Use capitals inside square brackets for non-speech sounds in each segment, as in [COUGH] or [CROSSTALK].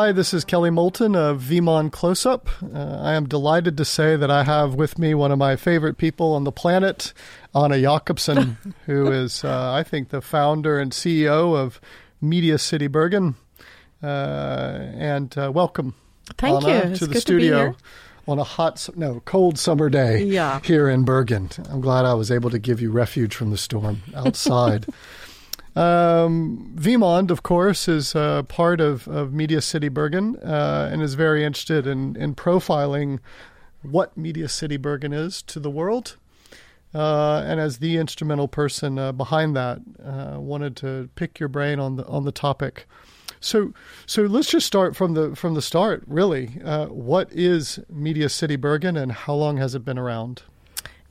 hi, this is Kelly Moulton of Vimond Closeup. Uh, I am delighted to say that I have with me one of my favorite people on the planet, Anna Jacobsen, [LAUGHS] who is, uh, I think, the founder and CEO of Media City Bergen. Uh, and uh, welcome, Thank Anna, you. It's to the good studio To be here. on a hot, no, cold summer day Yeah. here in Bergen. I'm glad I was able to give you refuge from the storm [LAUGHS] outside. Um, Vimond, of course, is uh, part of, of Media City Bergen uh, and is very interested in, in profiling what Media City Bergen is to the world. Uh, and as the instrumental person uh, behind that, uh, wanted to pick your brain on the on the topic. So, so let's just start from the from the start. Really, uh, what is Media City Bergen, and how long has it been around?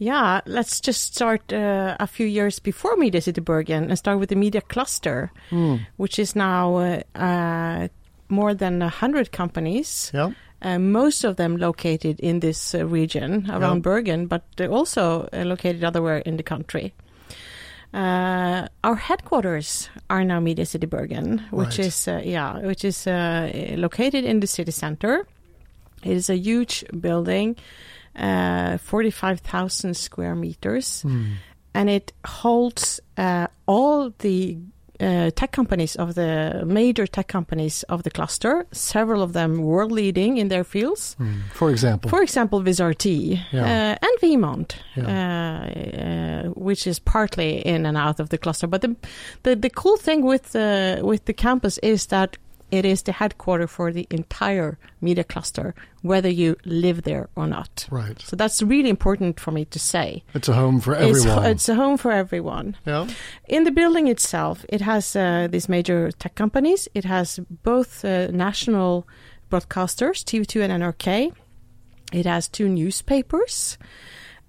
Yeah, let's just start uh, a few years before Media City Bergen and start with the media cluster, which is now uh, uh, more than a hundred companies. Yeah, Uh, most of them located in this uh, region around Yeah. Bergen, but they're also uh, located elsewhere in the country. Uh, our headquarters are now Media City Bergen, which Right. is uh, yeah, which is uh, located in the city center. It is a huge building, uh, forty-five thousand square meters, and it holds uh, all the uh, tech companies of the major tech companies of the cluster. Several of them world leading in their fields. for example. For example, Vizrt Yeah. uh, and Vimond, uh, uh, which is partly in and out of the cluster. But the the, the cool thing with the with the campus is that it is the headquarter for the entire media cluster, whether you live there or not. right, So that's really important for me to say. it's a home for It's, everyone. it's a home for everyone. yeah, In the building itself, it has uh, these major tech companies. It has both uh, national broadcasters, TV2 and NRK. It has two newspapers.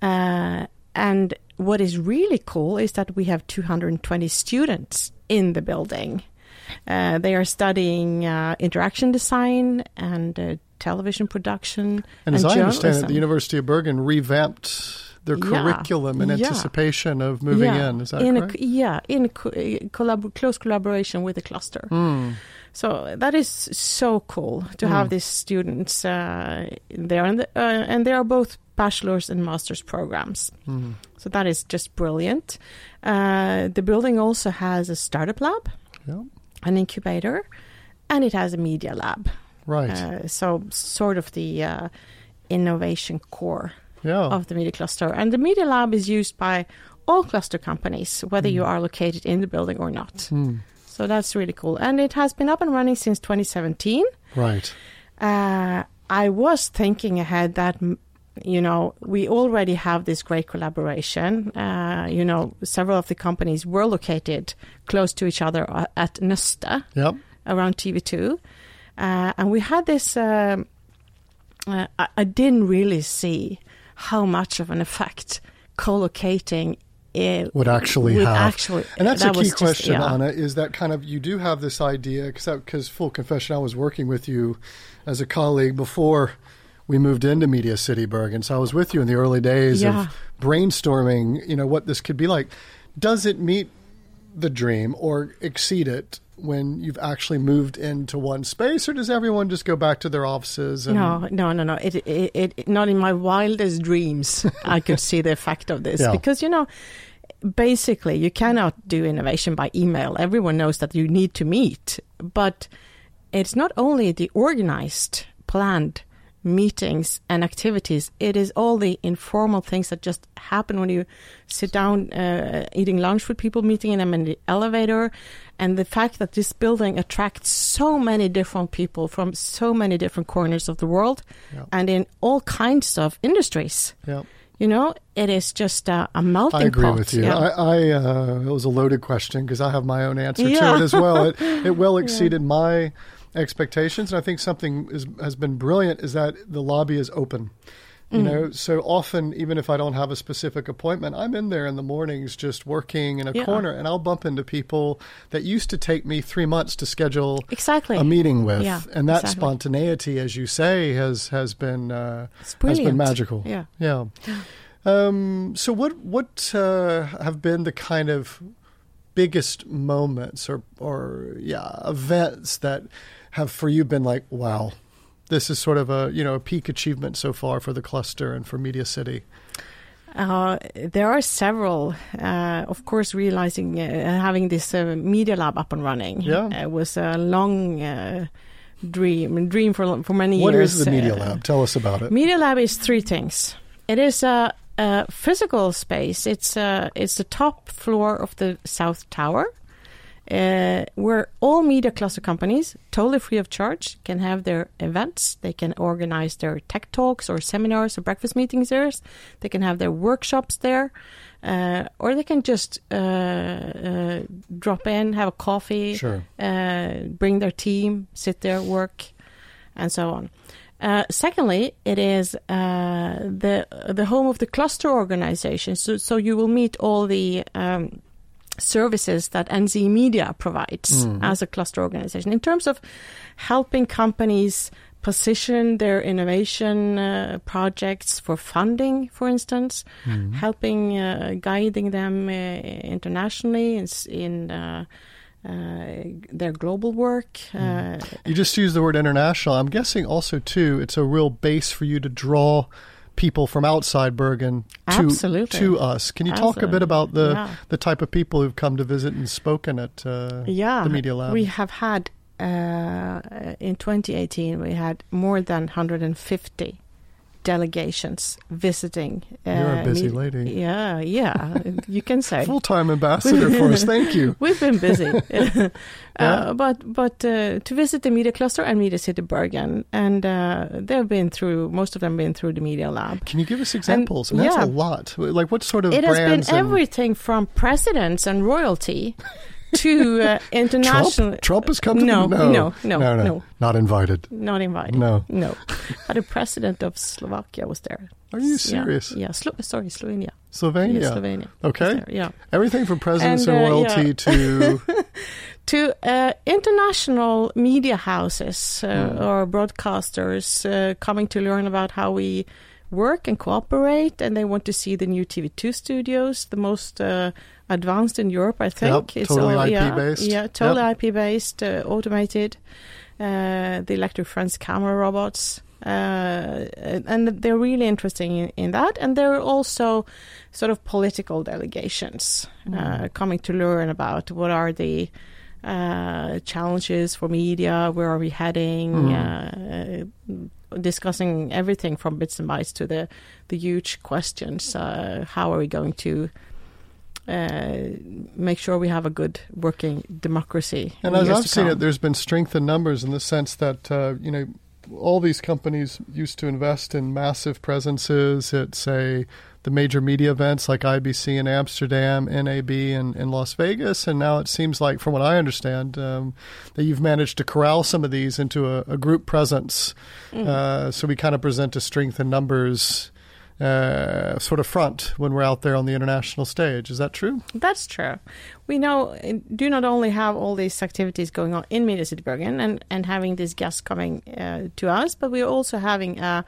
Uh, and what is really cool is that we have 220 students in the building. Uh, they are studying uh, interaction design and uh, television production and as I understand it, the University of Bergen revamped their Yeah. curriculum in Yeah. anticipation of moving yeah, in. Is that in correct? A, yeah, in co- uh, collab- close collaboration with the cluster. Hmm. So that is so cool to have these students uh, there, and the, uh, and they are both bachelor's and master's programs. Hmm. So that is just brilliant. Uh, the building also has a startup lab, an incubator, and it has a media lab. right. Uh, so sort of the uh, innovation core yeah, of the media cluster. And the media lab is used by all cluster companies, whether you are located in the building or not. Hmm. So that's really cool. And it has been up and running since 2017. right. Uh, I was thinking ahead that, you know, we already have this great collaboration. Uh, you know, several of the companies were located close to each other at Nøsta Yep. around TV2. Uh, and we had this, um, uh, I, I didn't really see how much of an effect co-locating it would actually would have. actually- and that's that a key just- question, yeah. Anna, is that kind of you do have this idea, because full confession, I was working with you as a colleague before we moved into Media City Bergen. So I was with you in the early days Yeah. of brainstorming, you know, what this could be like. Does it meet the dream or exceed it when you've actually moved into one space, or does everyone just go back to their offices? And, No, no, no, no. It, it, it, not in my wildest dreams I could see the effect of this Yeah. because you know, basically, you cannot do innovation by email. Everyone knows that you need to meet, but it's not only the organized, planned meetings and activities. It is all the informal things that just happen when you sit down uh, eating lunch with people, meeting them in the elevator, and the fact that this building attracts so many different people from so many different corners of the world Yeah. and in all kinds of industries. Yeah. You know, it is just a, a melting I agree pot. with you. Yeah. I, I uh, it was a loaded question because I have my own answer to it as well. It, it well [LAUGHS] exceeded my expectations, and I think something is, has been brilliant is that the lobby is open. Mm. You know, so often even if I don't have a specific appointment, I'm in there in the mornings just working in a Yeah. corner, and I'll bump into people that used to take me three months to schedule exactly. a meeting with, Yeah, and that exactly. spontaneity, as you say, has has been uh, has been magical. Yeah. Yeah. Um, so what what uh, have been the kind of biggest moments or or yeah events that have for you been like, wow, this is sort of a you know a peak achievement so far for the cluster and for Media City? Uh, there are several. Uh, of course, realizing uh, having this uh, media lab up and running Yeah. uh, was a long uh, dream, a dream for for many What years. What is the Media Lab? Tell us about it. Media Lab is three things. It is a, a physical space. It's uh it's the top floor of the South Tower, uh, where all media cluster companies, totally free of charge, can have their events. They can organize their tech talks or seminars or breakfast meetings there. They can have their workshops there. Uh, or they can just uh, uh, drop in, have a coffee, Sure. uh, bring their team, sit there, work, and so on. Uh, secondly, it is uh, the the home of the cluster organization. So, so you will meet all the um, services that NCE Media provides as a cluster organization in terms of helping companies position their innovation uh, projects for funding, for instance, helping uh, guiding them uh, internationally in, in uh, uh, their global work. Uh, You just used the word international. I'm guessing also too, it's a real base for you to draw people from outside Bergen to Absolutely. to us. Can you talk a bit about the Yeah. the type of people who've come to visit and spoken at uh, yeah, the Media Lab? We have had uh, in 2018 we had more than 150 delegations visiting. Uh, You're a busy me- lady. Yeah, yeah, you can say. [LAUGHS] Full time ambassador for us. Thank you. [LAUGHS] We've been busy, [LAUGHS] Yeah. uh, but but uh, to visit the media cluster and Media City Bergen, and uh, they've been through most of them been through the media lab. Can you give us examples? I mean, yeah. a lot. Like what sort of It has been and everything from presidents and royalty to uh, international. [LAUGHS] Trump? Trump has come to no, the no, no, no, no, no, not invited. not invited. No. no. But the president of Slovakia was there. Are you serious? Yeah, Slo- sorry, Slovenia. Slovenia. Yeah, Slovenia. Okay. Yeah. Everything from presidents And, and, uh, royalty yeah. [LAUGHS] to to uh, international media houses uh, Hmm. or broadcasters uh, coming to learn about how we work and cooperate, and they want to see the new TV2 studios, the most uh, advanced in Europe, I think. Yep, totally all- IP yeah, based. Yeah, totally Yep. IP based, uh, automated. Uh, the Electric Friends camera robots. Uh, and they're really interested in, in that, and there are also sort of political delegations uh, coming to learn about what are the uh, challenges for media, where are we heading, uh, discussing everything from bits and bytes to the the huge questions. Uh, how are we going to uh, make sure we have a good working democracy? And as I've seen it, there's been strength in numbers in the sense that uh, you know all these companies used to invest in massive presences at say the major media events like IBC in Amsterdam, NAB in, in Las Vegas, and now it seems like, from what I understand, um, that you've managed to corral some of these into a, a group presence. Mm. Uh, so we kind of present a strength in numbers. Uh, sort of front when we're out there on the international stage. Is that true? That's true. We know uh, do not only have all these activities going on in Media City Bergen and, and having these guests coming uh, to us, but we're also having a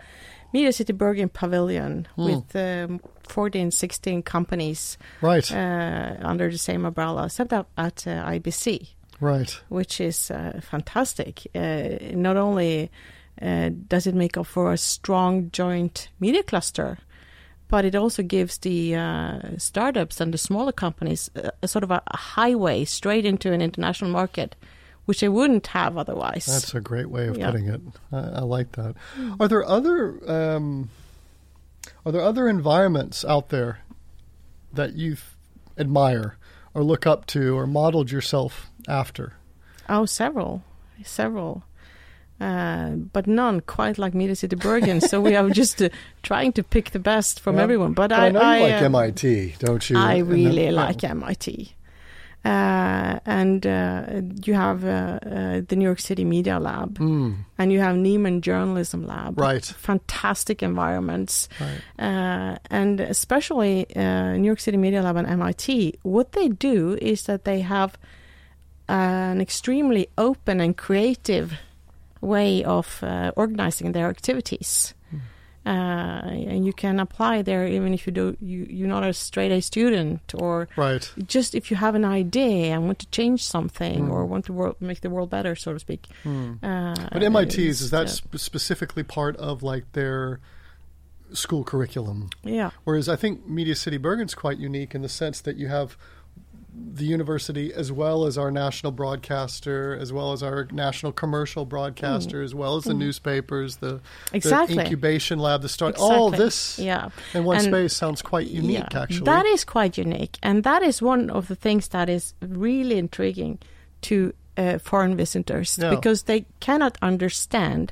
Media City Bergen pavilion Hmm. with um, 14, 16 companies Right, uh, under the same umbrella, set up at uh, IBC, right. which is uh, fantastic. Uh, not only uh, does it make up for a strong joint media cluster, but it also gives the uh, startups and the smaller companies a, a sort of a, a highway straight into an international market, which they wouldn't have otherwise. That's a great way of Yeah. putting it. I, I like that. Are there other um, are there other environments out there that you admire or look up to or modeled yourself after? oh, several, several. Uh, but none quite like Media City Bergen. so we are just uh, [LAUGHS] trying to pick the best from everyone. But, I, know you like uh, MIT, don't you? I really like MIT. Uh, and uh, you have uh, the New York City Media Lab, Mm, and you have Nieman Journalism Lab. right, Fantastic environments. right. Uh, and especially uh, New York City Media Lab and MIT, what they do is that they have an extremely open and creative way of uh, organizing their activities. Uh, and you can apply there even if you do you you're not a straight A student or Right. just if you have an idea and want to change something Mm. or want to world, make the world better, so to speak. Hmm. Uh, But MIT's is that uh, sp- specifically part of like their school curriculum? yeah. Whereas I think Media City Bergen's quite unique in the sense that you have the university as well as our national broadcaster, as well as our national commercial broadcaster, as well as the newspapers, the, Mm. Exactly. the incubation lab, the start. All this Yeah. in one And- space sounds quite unique, yeah, actually. That is quite unique, and that is one of the things that is really intriguing to uh, foreign visitors Yeah. because they cannot understand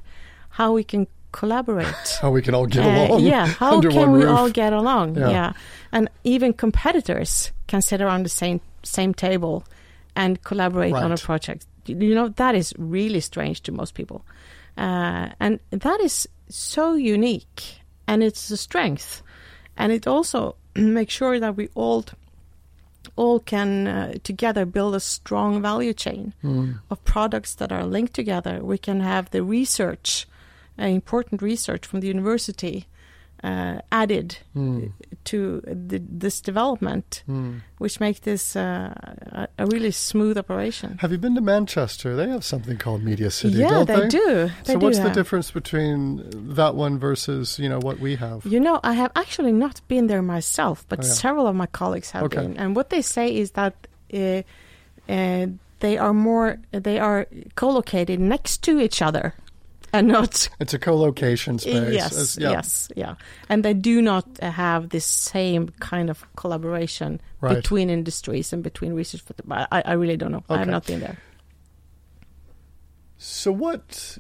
how we can collaborate. [LAUGHS] how we can all get Uh, along yeah, [LAUGHS] how can we roof. all get along? Yeah. Yeah. and even competitors can sit around the same same table and collaborate on a project. You know that is really strange to most people, uh, and that is so unique, and it's a strength, and it also [CLEARS THROAT] makes sure that we all all can uh, together build a strong value chain Hmm. of products that are linked together. We can have the research, uh, important research from the university, uh, added Hmm. to the, this development, Hmm. which makes this uh, a, really smooth operation. Have you been to Manchester? They have something called Media City, yeah, don't they, do. They so do what's the difference between that one versus you know what we have? You know, I have actually not been there myself, but Oh, yeah. several of my colleagues have Okay. been. And what they say is that uh, uh, they are more, they are co-located next to each other, and not. It's a co-location space. Yes, as- yeah. yes, yeah, and they do not have this same kind of collaboration Right. between industries and between research. I, I I really don't know. I have Okay. not been there. So what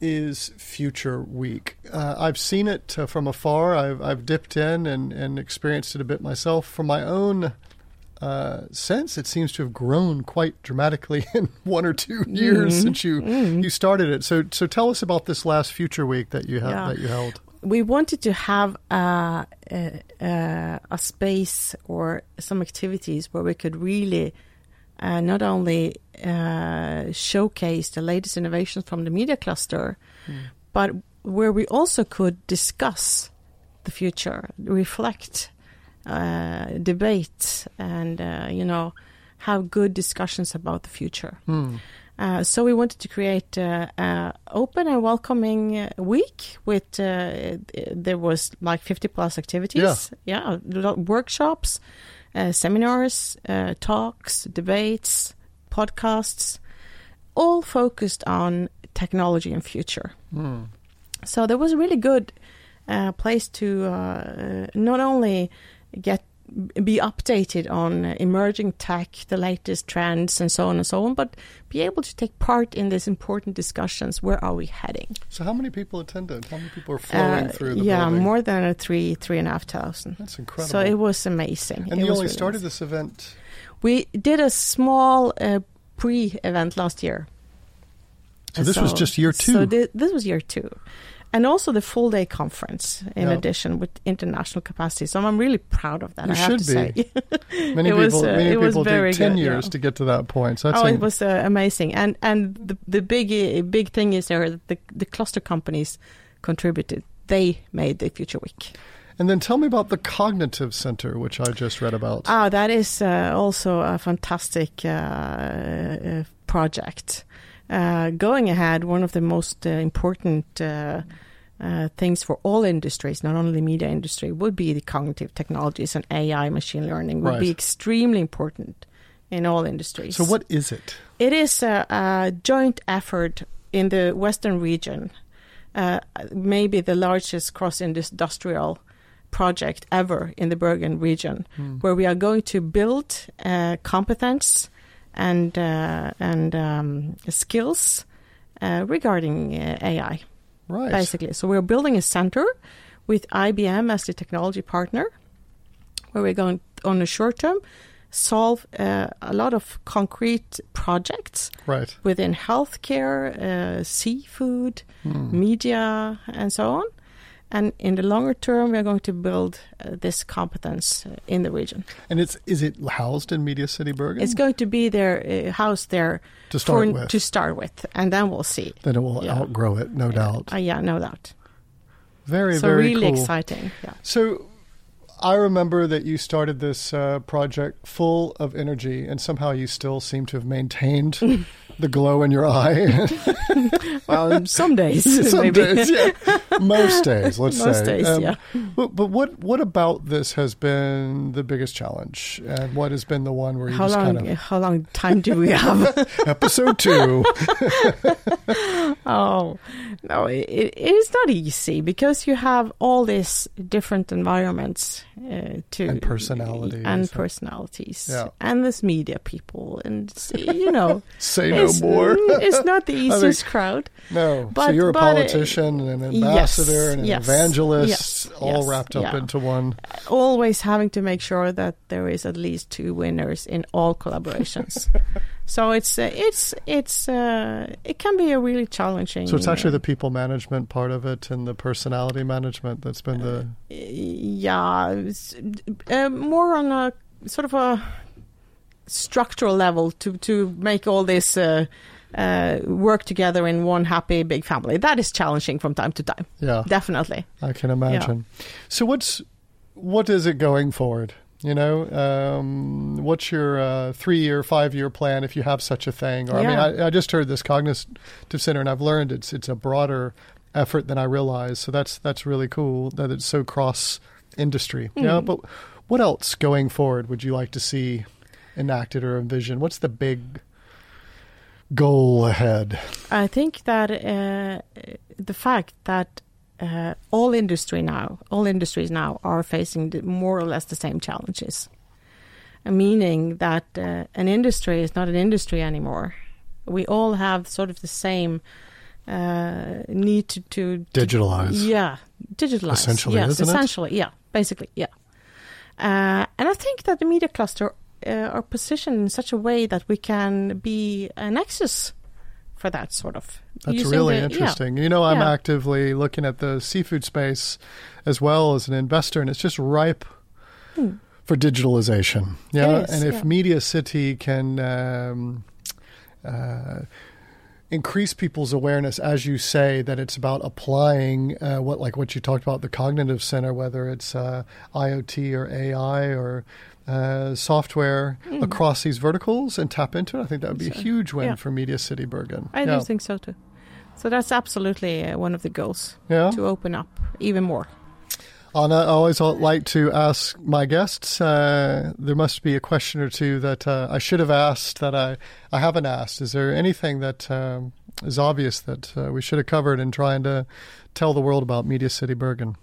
is Future Week? Uh, I've seen it uh, from afar. I've, I've dipped in and, and experienced it a bit myself. From my own uh, sense, it seems to have grown quite dramatically [LAUGHS] in one or two years Mhm. since you Mm. you started it. So so tell us about this last Future Week that you have Yeah. that you held. we wanted to have uh, a, a, a space or some activities where we could really uh, not only uh, showcase the latest innovations from the media cluster, but where we also could discuss the future, reflect, uh, debate, and uh, you know have good discussions about the future. Hmm. Uh, so we wanted to create uh, uh, open and welcoming week with uh, there was like 50 plus activities yeah, lo- workshops uh, seminars uh, talks debates podcasts all focused on technology and future Hmm. so there was a really good uh, place to uh, not only get be updated on emerging tech, the latest trends, and so on and so on, but be able to take part in these important discussions. Where are we heading? So how many people attended? How many people are flowing Uh, through the yeah, building? more than a three, three and a half thousand. That's incredible. So it was amazing. and It you only really started amazing. this event. We did a small uh, pre-event last year. So this was just year two. So thi- this was year two. And also the full day conference in Yeah. addition with international capacity. So I'm really proud of that. You I have should to say. [LAUGHS] Many It was, people, uh, many it people very take ten good, years yeah. to get to that point. So that's oh, it was uh, amazing. And and the the big uh, big thing is there the the cluster companies contributed. They made the Future Week. And then tell me about the Cognitive Center, which I just read about. Ah, that is uh, also a fantastic uh, uh, project. Uh, going ahead, one of the most uh, important uh, uh, things for all industries, not only the media industry, would be the cognitive technologies and AI, machine learning, would be extremely important in all industries. so what is it? It is a, a joint effort in the Western region, uh, maybe the largest cross-industrial project ever in the Bergen region, Hmm. where we are going to build uh, competence and uh, and um, skills uh, regarding uh, AI, Right. basically. So we're building a center with IBM as the technology partner, where we're going on a short term solve uh, a lot of concrete projects Right. within healthcare, uh, seafood, Hmm. media, and so on. And in the longer term, we are going to build uh, this competence uh, in the region. And it's is it housed in Media City Bergen? It's going to be there, uh, housed there to start for, with. to start with, and then we'll see. then it will yeah. outgrow it, no doubt. Uh, yeah, no doubt. Very, so very really cool. exciting. Yeah. So I remember that you started this uh, project full of energy, and somehow you still seem to have maintained [LAUGHS] the glow in your eye. [LAUGHS] Well, some days, [LAUGHS] Some maybe. days, yeah. Most days, let's Most say. days, Um, yeah. But, but what what about this has been the biggest challenge, and what has been the one where you How just long? kind of How long time do we have? [LAUGHS] episode two? [LAUGHS] oh no, it, it is not easy because you have all these different environments uh, to And personalities. and personalities, Yeah. and this media people, and you know, [LAUGHS] Say no more. it's not the [LAUGHS] easiest crowd. No. so But- you're a uh, politician and an yes, ambassador and an yes, evangelist, yes, all yes, wrapped up yeah. into one. always having to make sure that there is at least two winners in all collaborations. So it's uh, it's it's uh, it can be a really challenging. So it's actually uh, the people management part of it and the personality management that's been the. yeah, uh, more on a sort of a structural level to to make all this. Uh, uh, work together in one happy big family. That is challenging from time to time. Yeah, Definitely. I can imagine. So what's what is it going forward? You know, um, what's your uh, three-year, five-year plan if you have such a thing? Or I mean, I, I just heard this cognitive center, and I've learned it's it's a broader effort than I realized. So that's that's really cool that it's so cross industry. Yeah, Mm. but what else going forward would you like to see enacted or envisioned? What's the big goal ahead? I think that uh, the fact that uh, all industry now, all industries now are facing the, more or less the same challenges, meaning that uh, an industry is not an industry anymore. We all have sort of the same uh, need to, to, to Digitalize. yeah, digitalize. Essentially, yes, isn't it? essentially, yeah, basically, yeah. Uh, and I think that the media cluster uh, are positioned in such a way that we can be a nexus for that sort of. That's really the- yeah. interesting. You know, I'm Yeah. actively looking at the seafood space as well as an investor, and it's just ripe Hmm. for digitalization. Yeah, is, and if yeah. Media City can um, uh, increase people's awareness, as you say, that it's about applying uh, what, like what you talked about, the cognitive center, whether it's uh, IoT or AI or uh, software across these verticals and tap into it. I think that would be a huge win yeah. for Media City Bergen. I yeah. do think so too. So that's absolutely uh, one of the goals Yeah. to open up even more. Anna, I always like to ask my guests. Uh, there must be a question or two that uh, I should have asked that I, I haven't asked. Is there anything that um, is obvious that uh, we should have covered in trying to tell the world about Media City Bergen?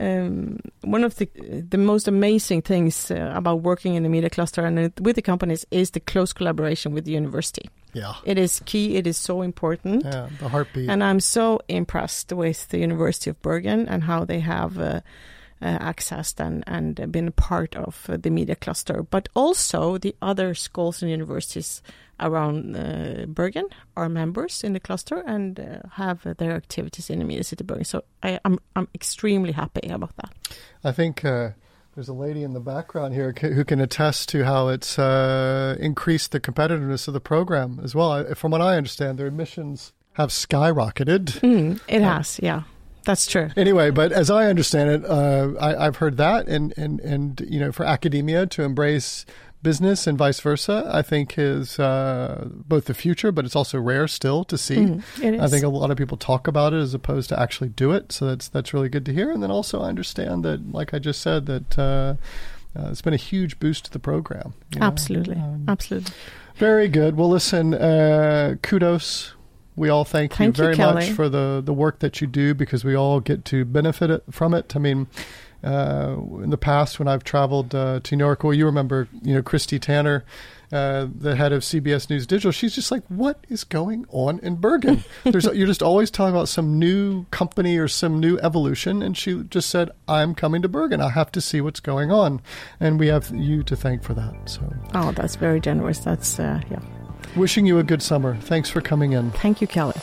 Um, one of the the most amazing things uh, about working in the media cluster and with the companies is the close collaboration with the university. Yeah. It is key. It is so important. Yeah, the heartbeat. And I'm so impressed with the University of Bergen and how they have uh, accessed and, and been part of uh, the media cluster, but also the other schools and universities around uh, Bergen are members in the cluster and uh, have uh, their activities in the media city Bergen. So I, I'm I'm extremely happy about that. I think uh, there's a lady in the background here who can attest to how it's uh, increased the competitiveness of the program as well. From what I understand, their admissions have skyrocketed. Mm, it has, yeah, that's true. Anyway, but as I understand it, uh, I, I've heard that, and, and, and you know, for academia to embrace business and vice versa, I think is uh, both the future, but it's also rare still to see. Mm, it is. I think a lot of people talk about it as opposed to actually do it, so that's that's really good to hear. And then also, I understand that, like I just said, that uh, uh, it's been a huge boost to the program. absolutely, Um, absolutely. very good. Well, listen, uh, kudos. We all thank, Thank you you, very much for the, the work that you do because we all get to benefit it, from it. I mean, uh, in the past when I've traveled uh, to New York, well, you remember, you know, Christy Tanner, uh, the head of CBS News Digital. She's just like, what is going on in Bergen? [LAUGHS] There's you're just always talking about some new company or some new evolution, and she just said, I'm coming to Bergen. I have to see what's going on, and we have you to thank for that. So. Oh, that's very generous. That's uh, yeah. Wishing you a good summer. Thanks for coming in. Thank you, Kelly.